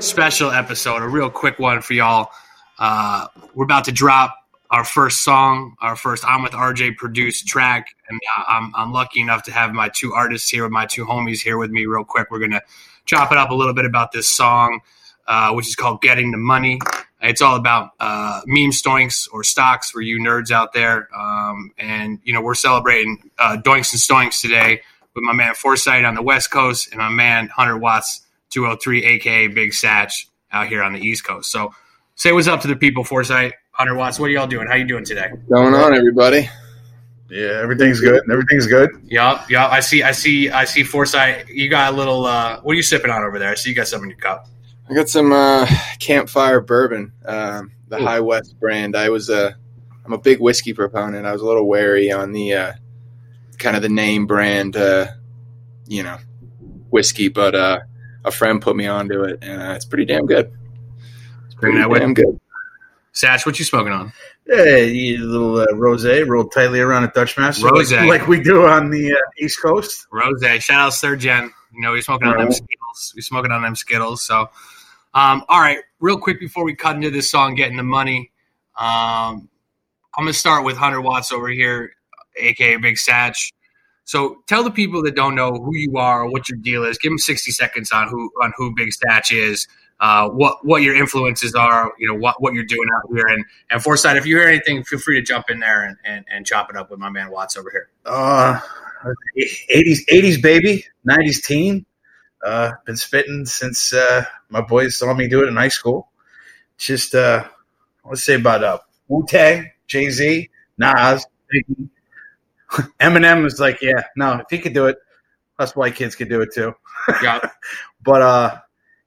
special episode, a real quick one for y'all. Uh, we're about to drop our first song, our first I'm with RJ produced track, and I'm, I'm lucky enough to have my two artists here, my two homies here with me. Real quick, we're gonna chop it up a little bit about this song, uh, which is called "Getting the Money." It's all about uh, meme stoinks or stocks for you nerds out there, um, and you know we're celebrating uh, doinks and stoinks today with my man Forsyth on the West Coast and my man Hundred Watts 203, aka Big Satch, out here on the East Coast. So say what's up to the people, Forsyth. Hundred Watts, what are y'all doing? How you doing today? going on, everybody? Yeah, everything's good. Everything's good. Yup, yup. I see, I see, I see. Forsyth, you got a little. Uh, what are you sipping on over there? I see you got something in your cup. I got some uh, campfire bourbon, um, the Ooh. High West brand. I was a, I'm a big whiskey proponent. I was a little wary on the uh, kind of the name brand, uh, you know, whiskey, but uh, a friend put me onto it, and uh, it's pretty damn good. It's pretty damn you. good. Satch, what you smoking on? Yeah, a little uh, rosé rolled tightly around a Dutch master, like, Rosé. like we do on the uh, East Coast. Rose. Shout out Sir Jen. You know, we're smoking on them Skittles. We're smoking on them Skittles. So, um, all right, real quick before we cut into this song, getting the money. Um, I'm gonna start with Hundred Watts over here, aka Big Satch. So, tell the people that don't know who you are, or what your deal is. Give them 60 seconds on who on who Big Satch is. Uh, what what your influences are, you know what what you're doing out here, and and Forsyth. If you hear anything, feel free to jump in there and, and, and chop it up with my man Watts over here. Uh, 80s, 80s baby, 90s teen. Uh, been spitting since uh, my boys saw me do it in high school. Just, uh, let's say about uh, Wu Tang, Jay Z, Nas, Biggie. Eminem was like, yeah, no, if he could do it, us white kids could do it too. Yeah. But uh,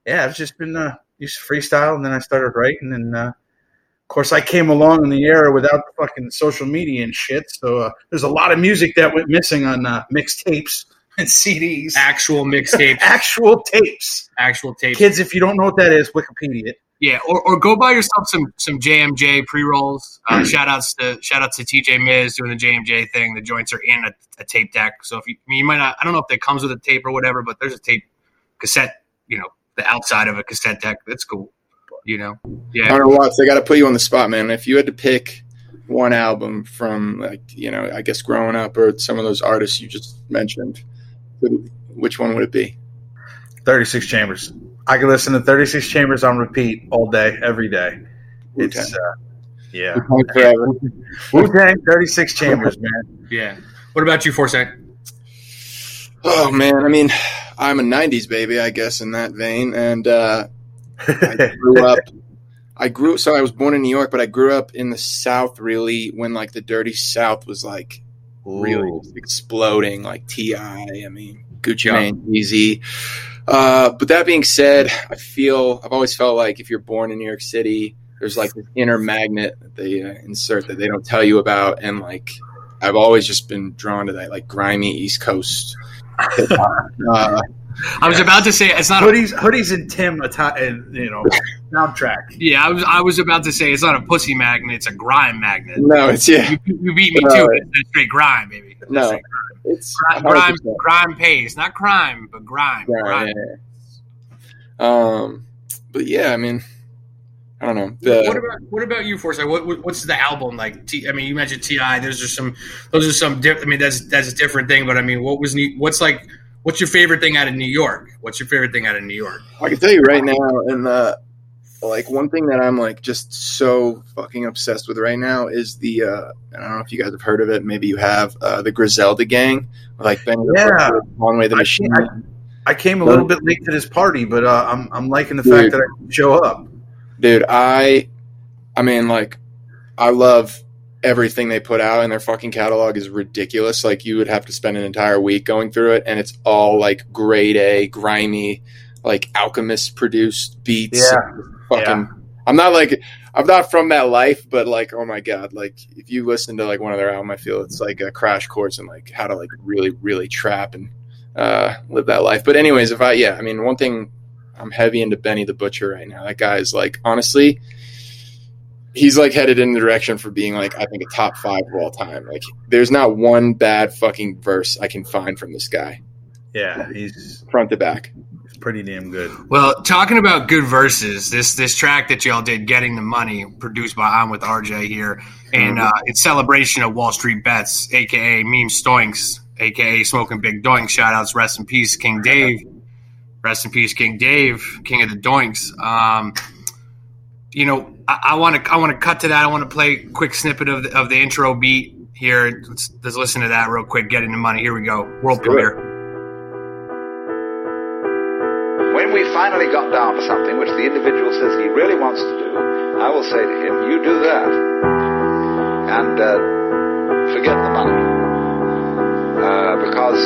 yeah, I've just been uh, used to freestyle, and then I started writing, and uh, of course I came along in the era without fucking social media and shit. So uh, there's a lot of music that went missing on uh, mixtapes and CDs, Actual mixtapes, actual tapes. actual tapes. Kids, if you don't know what that is, Wikipedia. it. Yeah, or, or go buy yourself some some JMJ pre rolls. Uh, shout outs to shout outs to TJ Miz doing the JMJ thing. The joints are in a, a tape deck, so if you, I mean, you might not, I don't know if that comes with a tape or whatever, but there's a tape cassette. You know, the outside of a cassette deck. That's cool. You know, yeah. Hundred Watts, I got to put you on the spot, man. If you had to pick one album from, like, you know, I guess growing up or some of those artists you just mentioned, which one would it be? 36 Chambers. I can listen to 36 Chambers on repeat all day, every day. It's Wu-Tang. uh, yeah, Wu-Tang Forever. Wu Tang, 36 Chambers, man. Yeah. What about you, Forsyth? Oh man, I mean, I'm a '90s baby, I guess, in that vein, and uh, I grew up. I grew so I was born in New York, but I grew up in the South. Really, when like the dirty South was like really Ooh. just exploding, like Ti. I mean, Gucci Yeah. Mane, Easy. Uh, but that being said, I feel I've always felt like if you're born in New York City, there's like this inner magnet that they uh, insert that they don't tell you about, and like I've always just been drawn to that like grimy East Coast. uh, I was about to say it's not. A, hoodies, hoodies, and Tim, atti- and you know, soundtrack. yeah, I was I was about to say it's not a pussy magnet. It's a grime magnet. no, it's yeah, You, you beat me No. to it. That's straight grime, baby. That's no, straight it's Grime, grime, 100%. grime pays, not crime, but grime. Yeah, grime. yeah, yeah. Um, but yeah, I mean, I don't know. what about what about you, Forsyth? What, what what's the album like? T, I mean, you mentioned Ti. Those are some. Those are some. Diff, I mean, that's that's a different thing. But I mean, what was New, what's like? What's your favorite thing out of New York? What's your favorite thing out of New York? I can tell you right now, and uh, like one thing that I'm like just so fucking obsessed with right now is the uh, I don't know if you guys have heard of it. Maybe you have uh, the Griselda Gang, like Benny the Yeah. Butcher, Conway the I Machine. can't- I came a little bit late to this party, but uh, I'm I'm liking the Dude. fact that I can show up. dude i i mean like i love everything they put out in their fucking catalog is ridiculous. Like you would have to spend an entire week going through it and it's all like grade a grimy like alchemist produced beats. Yeah. fucking i'm not like i'm not from that life but like oh my god like if you listen to like one of their album i feel it's like a crash course in like how to like really really trap and uh live that life. But anyways if i yeah i mean one thing i'm heavy into benny the butcher right now. That guy is like honestly he's like headed in the direction for being like I think a top five of all time. Like there's not one bad fucking verse I can find from this guy, Yeah, he's front to back. pretty damn good. Well, talking about good verses, this this track that y'all did, "Getting the Money," produced by I'm with RJ here, and uh, it's celebration of Wall Street Bets, aka Meme Stoinks, aka Smoking Big Doinks. Shout outs, rest in peace, King Dave. Rest in peace, King Dave, King of the Doinks. Um, you know, I want to I want to cut to that. I want to play a quick snippet of the, of the intro beat here. Let's, let's listen to that real quick. Getting the money. Here we go. World premiere. When we finally got down to something which the individual says he really wants to do, I will say to him, you do that. And uh, forget the money. Uh, because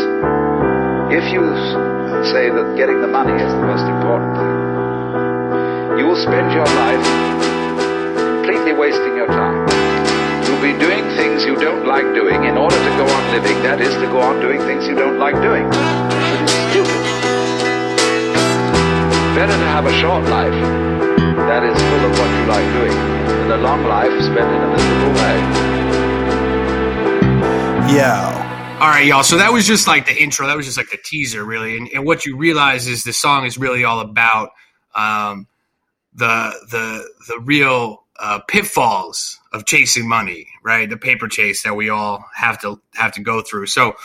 if you say that getting the money is the most important thing, you will spend your life completely wasting your time. You'll be doing things you don't like doing in order to go on living. That is, to go on doing things you don't like doing. It is stupid better to have a short life that is full of what you like doing than a long life spent in a miserable way. Yeah, All right, y'all. So that was just like the intro. That was just like the teaser, really. And, and what you realize is the song is really all about um, the the the real uh, pitfalls of chasing money, right? The paper chase that we all have to have to go through. So,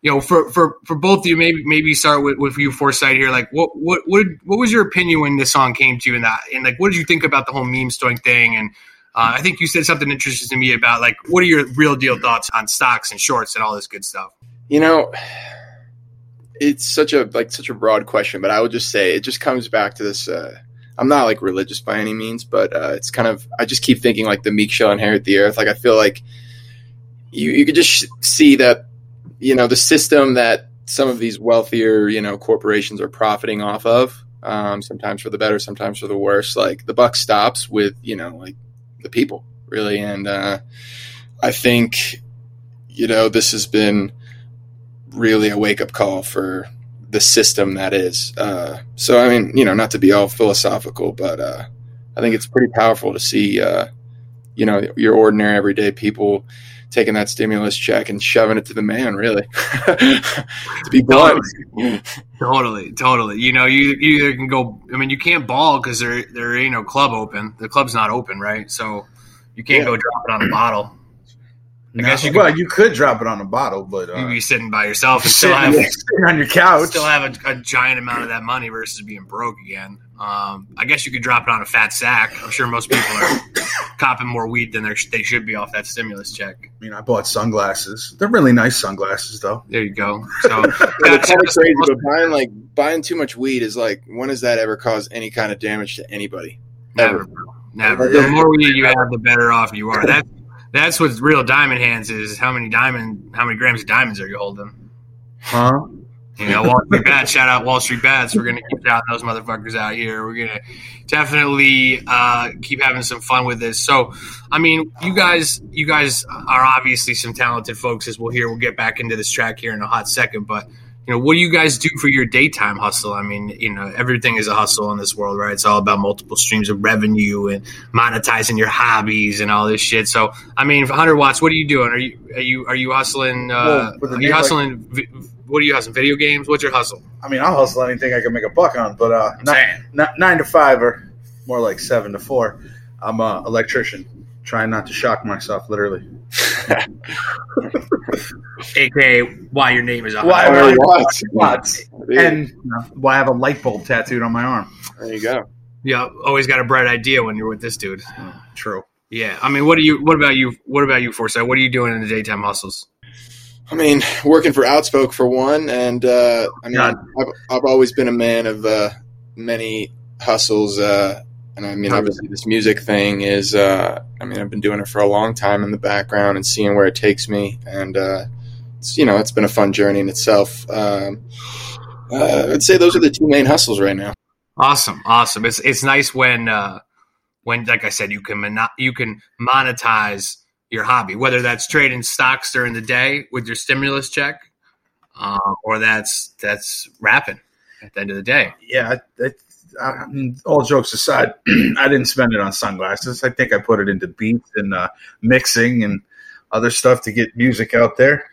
you know, for for for both of you, maybe maybe start with, with you, Forsyth here. Like, what what what what was your opinion when this song came to you, and that, and like, what did you think about the whole meme storing thing? And uh, I think you said something interesting to me about like, what are your real deal thoughts on stocks and shorts and all this good stuff? You know, it's such a like such a broad question, but I would just say it just comes back to this. Uh, I'm not like religious by any means, but uh, it's kind of I just keep thinking like the meek shall inherit the earth. Like I feel like you you could just see that you know the system that some of these wealthier you know corporations are profiting off of. Um, sometimes for the better, sometimes for the worse. Like the buck stops with you know like the people really, and uh, I think you know this has been really a wake up call for the system that is. Uh, so I mean, you know, not to be all philosophical, but uh, I think it's pretty powerful to see, uh, you know, your ordinary everyday people taking that stimulus check and shoving it to the man. Really, to be blunt. Totally, totally. You know, you, you either can go. I mean, you can't ball because there there ain't no club open. The club's not open, right? So you can't Yeah. go drop it on a bottle. I No, guess you could- well, you could drop it on a bottle, but uh, You'd be sitting by yourself and still sitting, have sitting on your couch. still have a, a giant amount of that money versus being broke again. Um, I guess you could drop it on a fat sack. I'm sure most people are copping more weed than they're, they should be off that stimulus check. I mean, I bought sunglasses. They're really nice sunglasses, though. There you go. So it's kind of crazy, but buying like buying too much weed is like when has that ever caused any kind of damage to anybody? Never, bro. never. The more weed you have, the better off you are. That's that's what real diamond hands is. How many diamond, how many grams of diamonds are you holding? Huh? You know, Wall Street Bets. Shout out Wall Street Bets. We're gonna keep shouting those motherfuckers out here. We're gonna definitely uh, keep having some fun with this. So, I mean, you guys, you guys are obviously some talented folks, as we'll hear. We'll get back into this track here in a hot second, but. You know, what do you guys do for your daytime hustle? I mean, you know, everything is a hustle in this world, right? It's all about multiple streams of revenue and monetizing your hobbies and all this shit. So, I mean, for Hundred Watts, what are you doing? Are you are you are you hustling? Uh, well, are you hustling? vi- what are you hustling? Video games? What's your hustle? I mean, I'll hustle anything I can make a buck on, but uh, nine, nine, nine to five or more like seven to four. I'm a electrician, trying not to shock myself, literally. aka why your name is on Why- it. Or what? Watts. And you know, why I have a light bulb tattooed on my arm. there you go. Yeah, always got a bright idea when you're with this dude. True. Yeah, I mean, what do you? What about you? What about you, Forsyth? What are you doing in the daytime hustles? I mean, working for Outspoke for one, and uh, I mean, I've, I've always been a man of uh, many hustles, uh, and I mean, obviously, this music thing is. Uh, I mean, I've been doing it for a long time in the background and seeing where it takes me, and uh, it's you know, it's been a fun journey in itself. Um, uh, I'd say those are the two main hustles right now. Awesome, awesome. It's it's nice when uh, when like I said, you can mono- you can monetize your hobby, whether that's trading stocks during the day with your stimulus check, uh, or that's that's rapping at the end of the day. Yeah, I, I, I mean, all jokes aside, I didn't spend it on sunglasses. I think I put it into beats and uh, mixing and other stuff to get music out there.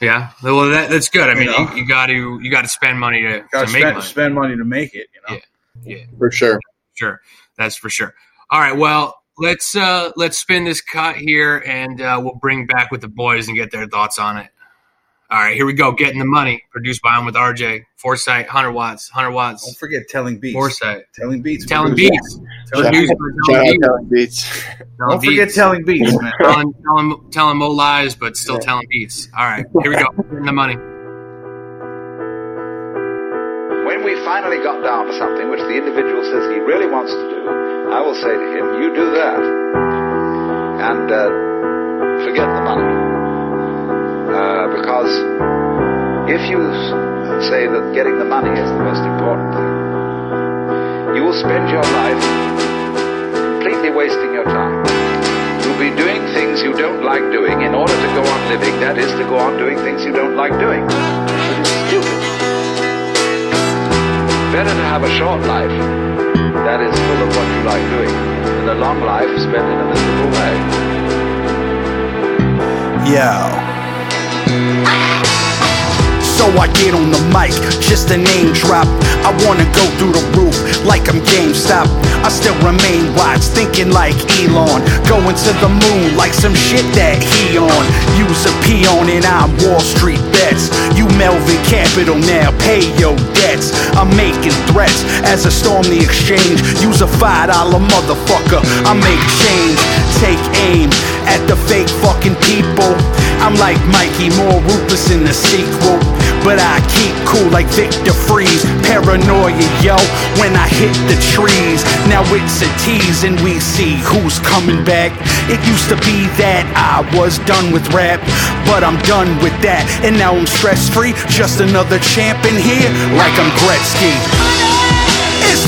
Yeah, well, that, that's good. I You mean, know? you, you got to you got to spend money to, Got to to make spend, money. spend money to make it. You know, Yeah. for sure. Sure, that's for sure. All right, well, let's uh let's spin this cut here, and uh, we'll bring back with the boys and get their thoughts on it. All right, here we go. Getting the money, produced by I'm with RJ Forsyth, hundred watts, hundred watts. don't forget telling beats. Forsyth, Telling beats. telling beats, Telling beats. telling beats, Telling Beats. telling Don't forget telling beats, man. telling, telling, telling Mo lies, but still telling beats. All right, here we go. Getting the money. When we finally got down to something which the individual says he really wants to do, I will say to him, you do that. And uh, forget the money. Uh, because if you say that getting the money is the most important thing, you will spend your life completely wasting your time. You'll be doing things you don't like doing in order to go on living. That is to go on doing things you don't like doing. It is stupid. Better to have a short life that is full of what you like doing than a long life spent in a miserable way. Yo. So I get on the mic, just a name drop. I wanna go through the roof like I'm GameStop. I still remain wise, thinking like Elon. Going to the moon like some shit that he on. Use a peon and I'm Wall Street bets. You Melvin Capital now, pay your debts. I'm making threats as I storm the exchange. Use a five dollar motherfucker. I make change, take aim at the fake fucking people. I'm like Mikey, more ruthless in the sequel. But I keep cool like Victor Fries. Paranoia, yo, when I hit the trees. Now it's a tease and we see who's coming back. It used to be that I was done with rap, but I'm done with that. And now I'm stress free. Just another champ in here, like I'm Gretzky.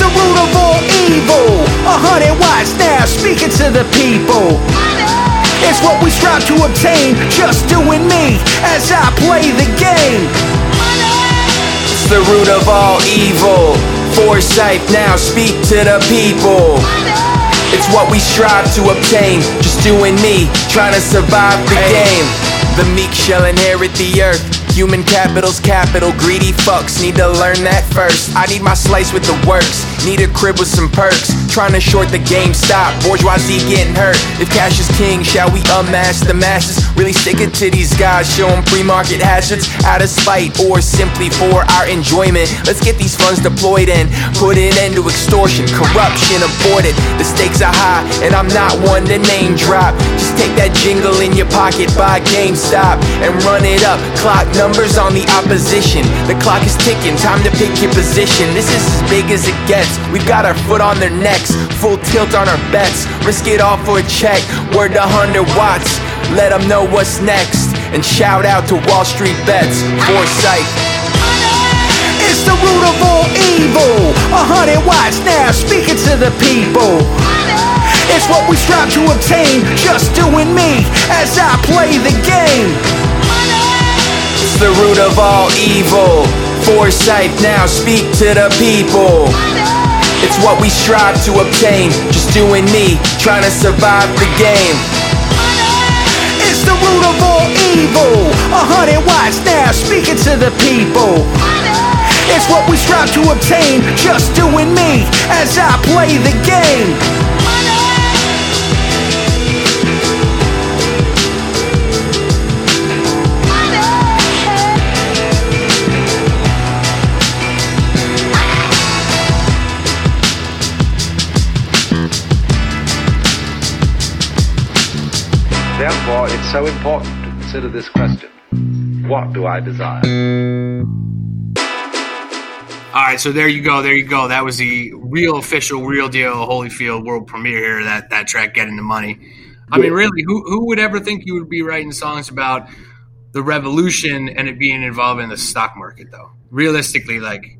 It's the root of all evil. A hundred watts now, speaking to the people. It's what we strive to obtain, just doing me as I play the game. It's the root of all evil. Forsyth now speak to the people. It's what we strive to obtain. Just doing me, trying to survive the game. The meek shall inherit the earth. Human capital's capital. Greedy fucks need to learn that first. I need my slice with the works. Need a crib with some perks. Trying to short the game stop. Bourgeoisie getting hurt. If cash is king, shall we unmask the masses? Really stick it to these guys. Show them pre market hazards out of spite or simply for our enjoyment. Let's get these funds deployed and put an end to extortion. Corruption aborted. The stakes are high, and I'm not one to name drop. Just take that jingle in your pocket, buy GameStop, and run it up. Clock numbers on the opposition. The clock is ticking, time to pick your position. This is as big as it gets. We've got our foot on their necks, full tilt on our bets. Risk it all for a check. Word to 100 watts. Let them know what's next. And shout out to Wall Street Bets. Forsyth. It's the root of all evil. A hundred watts now, speaking to the people. It's what we strive to obtain, just doing me as I play the game. It's the root of all evil. Forsyth now speak to the people. It's what we strive to obtain. Just doing me, trying to survive the game. It's the root of all evil. A hundred watts now, speaking to the people. It's what we strive to obtain, just doing me as I play the game. It's so important to consider this question. What do I desire? All right, so there you go, there you go. That was the real official, real deal Holyfield world premiere here. That that track, getting the money. I mean, really, who who would ever think you would be writing songs about the revolution and it being involved in the stock market, though? Realistically, like,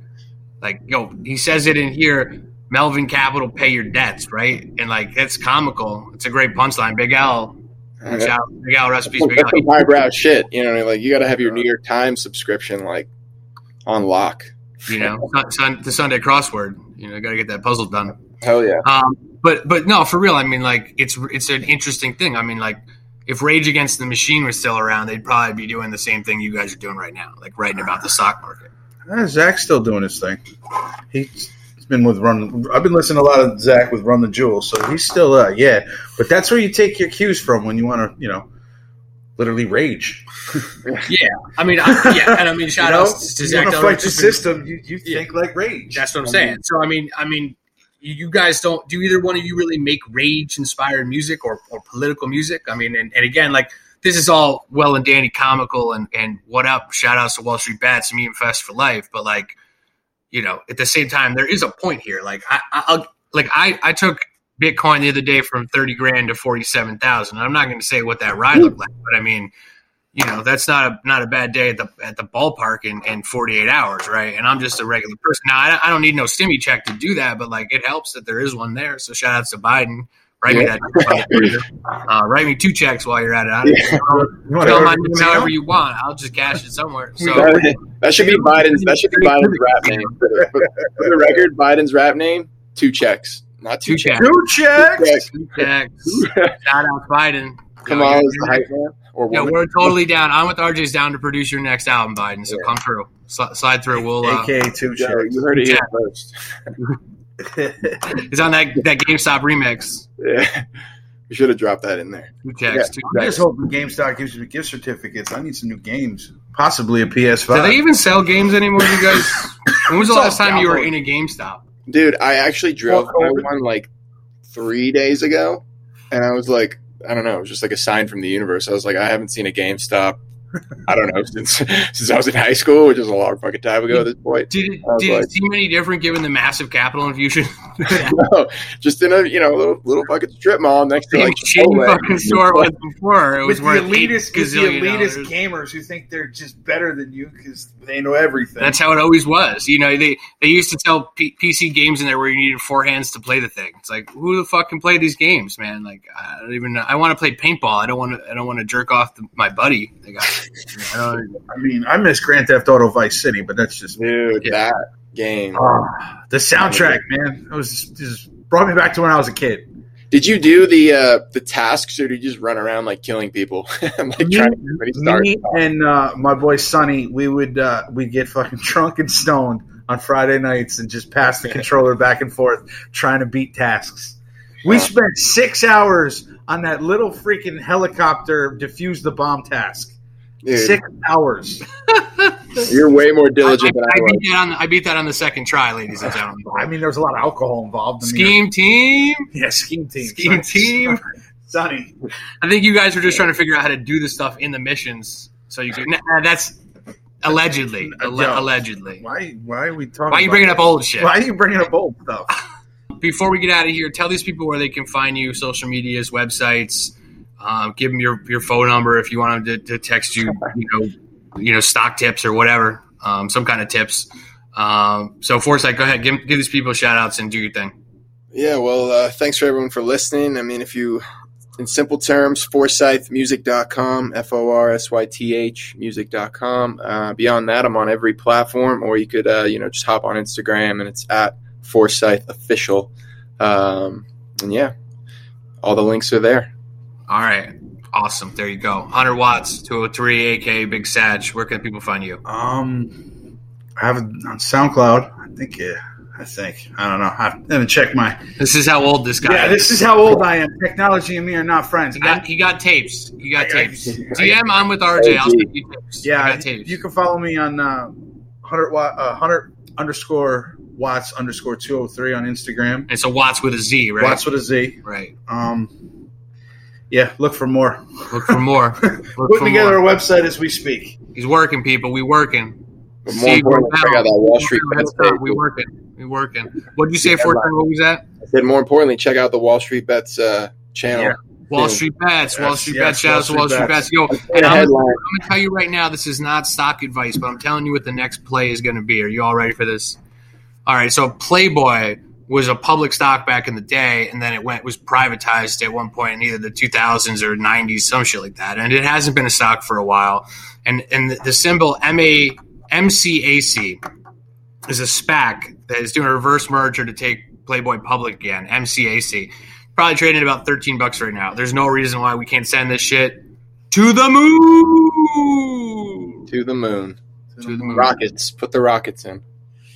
like yo, he says it in here. Melvin Capital, pay your debts, right? And like, it's comical. It's a great punchline. Big L, shout out, Big L recipes. Big That's L. some highbrow shit. You know, like you got to have your New York Times subscription like on lock. You know, sun, sun, the Sunday crossword. You know, got to get that puzzle done. Hell yeah. Um, but but no, for real. I mean, like it's it's an interesting thing. I mean, like if Rage Against the Machine was still around, they'd probably be doing the same thing you guys are doing right now, like writing about the stock market. Uh, Zack's still doing his thing. He's he's been with Run. I've been listening to a lot of Zack with Run the Jewel, so he's still uh yeah. But that's where you take your cues from when you want to, you know, literally rage. Yeah, I mean, I, yeah, and I mean, shout you know, outs to you Zack. want to fight the system. You, you Yeah. think like rage. That's what I'm I saying. mean, So I mean, I mean, you you guys don't do either one of you really make rage inspired music or, or political music. I mean, and, and again, like this is all well and dandy comical and and what up? Shout outs to Wall Street Bets, Meme Fest for life. But like, you know, at the same time, there is a point here. Like I, I'll, like I I took Bitcoin the other day from thirty grand to forty seven thousand. I'm not going to say what that ride looked like, but I mean. You know that's not a not a bad day at the at the ballpark in, in 48 hours, right? And I'm just a regular person. Now I, I don't need no stimmy check to do that, but like it helps that there is one there. So shout outs to Biden. Write me that. uh, write me two checks while you're at it. I don't Yeah. you wanna Spell go my name however you want. I'll just cash it somewhere. So that, that should be Biden's. That should be Biden's rap name. For the, record, Biden's rap name: two checks, not two, two checks. Two checks. checks. Two checks. Shout out Biden. Come on, you're- is the hype man or Yeah, we're totally down. I'm with RJ's down to produce your next album, Biden. So come through, Sli- slide through. We'll. Uh, AKA two Yeah, checks. you heard it here first. it's on that that GameStop remix. Yeah, we should have dropped that in there. Two checks. Yeah. Two I'm just hoping GameStop gives me gift certificates. I need some new games, possibly a PS5. Do they even sell games anymore? You guys? When was the last time you were in a GameStop? Dude, I actually drove by Well, one like three days ago, and I was like, I don't know, it was just like a sign from the universe. I was like, I haven't seen a GameStop. I don't know since since I was in high school, which is a long fucking time ago at this point. Did it, did like- it seem any different given the massive capital infusion? no, just in a you know little little fucking strip mall next to like shitty Chipotle. fucking store it was before. It was with the elitist, with the elitist dollars. gamers who think they're just better than you because they know everything. That's how it always was. You know, they they used to tell P- PC games in there where you needed four hands to play the thing. It's like who the fuck can play these games, man? Like I don't even. know. I want to play paintball. I don't want to. I don't want to jerk off the, my buddy. Like, I, I I mean, I miss Grand Theft Auto Vice City, but that's just Dude, Yeah. that game. Ah, the soundtrack, man. It was just brought me back to when I was a kid. Did you do the uh, the tasks, or did you just run around like killing people, like trying to get ready to start? Me and uh, my boy Sonny, we would uh, we'd get fucking drunk and stoned on Friday nights and just pass the controller back and forth trying to beat tasks. We spent six hours on that little freaking helicopter defuse the bomb task. Dude, Six hours. you're way more I, diligent than I, I was. beat that on. I beat that on the second try, ladies and gentlemen. I mean, there was a lot of alcohol involved. I mean, Scheme team. yeah, scheme team, Scheme team. Sonny. I think you guys were just trying to figure out how to do the stuff in the missions, so you could. Nah, that's allegedly. Alle- No. allegedly. Why? Why are we talking? Why are you about bringing up old shit? Why are you bringing up old stuff? Before we get out of here, tell these people where they can find you, social medias, websites. Um, give them your, your phone number if you want them to, to text you, you know, you know, stock tips or whatever, um, some kind of tips. Um, so Forsyth, go ahead, give, give these people shout outs and do your thing. Yeah, well, uh, thanks for everyone for listening. I mean, if you, in simple terms, forsythmusic.com, F O R S Y T H music.com. Uh, beyond that, I'm on every platform, or you could, uh, you know, just hop on Instagram and it's at Forsyth Official. Um, and yeah, all the links are there. All right. Awesome. There you go. 100 watts, 203, aka Big Satch. Where can people find you? Um, I have it on SoundCloud. I think. Yeah, I think. I don't know. I'm gonna check my. This is how old this guy Yeah, is. this is how old I am. Technology and me are not friends. He got, he got tapes. He got I- I- tapes. DM, I'm with RJ. I'll send you tapes. Yeah, got tapes. you can follow me on uh, hundred watt, uh, hundred underscore watts underscore two hundred three on Instagram. It's a Watts with a Z, right? Watts with a Z. Right. Um, yeah, look for more. Look for more. Look for Putting together more. a website as we speak. He's working, people. We working. But more Steve importantly, check out that Wall Street Bets page. We working. We working. What did you say Yeah, for man. What was that? I said more importantly, check out the Wall Street Bets uh, channel. Yeah. Wall Street Bets. Wall Street yes, Bets. Shout out to Wall Wall Street Street Bets. Bets. Yo, And and a I'm, I'm going to tell you right now, this is not stock advice, but I'm telling you what the next play is going to be. Are you all ready for this? All right. So Playboy was a public stock back in the day, and then it went was privatized at one point in either the 2000s or 90s, some shit like that. And it hasn't been a stock for a while. And and the, the symbol M A M C A C is a SPAC that is doing a reverse merger to take Playboy public again. MCAC probably trading at about thirteen bucks right now. There's no reason why we can't send this shit to the moon. To the moon. To the moon. Rockets. Put the rockets in.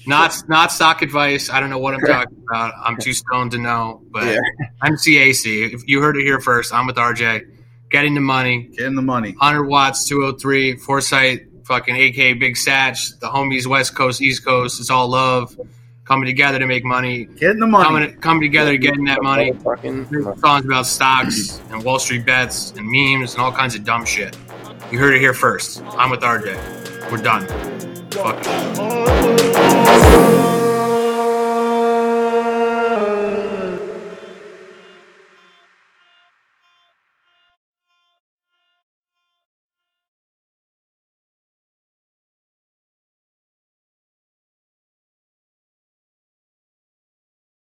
Not not stock advice. I don't know what I'm talking about. I'm too stoned to know. But Yeah. MCAC. If you heard it here first, I'm with RJ. Getting the money. Getting the money. 100 watts, 203, Forsyth, fucking AK Big Satch, the homies West Coast, East Coast. It's all love. Coming together to make money. Getting the money. Coming coming together to getting that money. Fucking. Songs about stocks and Wall Street bets and memes and all kinds of dumb shit. You heard it here first. I'm with RJ. We're done. Fuck it.